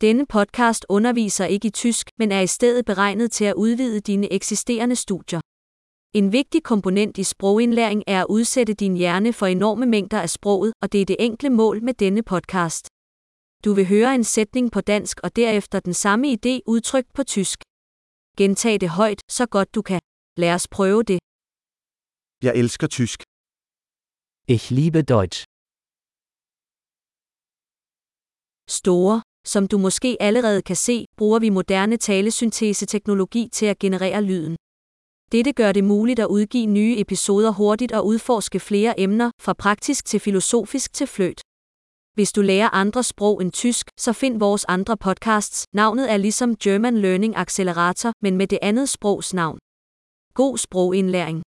Denne podcast underviser ikke i tysk, men er i stedet beregnet til at udvide dine eksisterende studier. En vigtig komponent i sprogindlæring er at udsætte din hjerne for enorme mængder af sproget, og det er det enkle mål med denne podcast. Du vil høre en sætning på dansk og derefter den samme idé udtrykt på tysk. Gentag det højt, så godt du kan. Lad os prøve det. Jeg elsker tysk. Ich liebe Deutsch. Store. Som du måske allerede kan se, bruger vi moderne talesynteseteknologi til at generere lyden. Dette gør det muligt at udgive nye episoder hurtigt og udforske flere emner, fra praktisk til filosofisk til fløt. Hvis du lærer andre sprog end tysk, så find vores andre podcasts. Navnet er ligesom German Learning Accelerator, men med det andet sprogs navn. God sprogindlæring.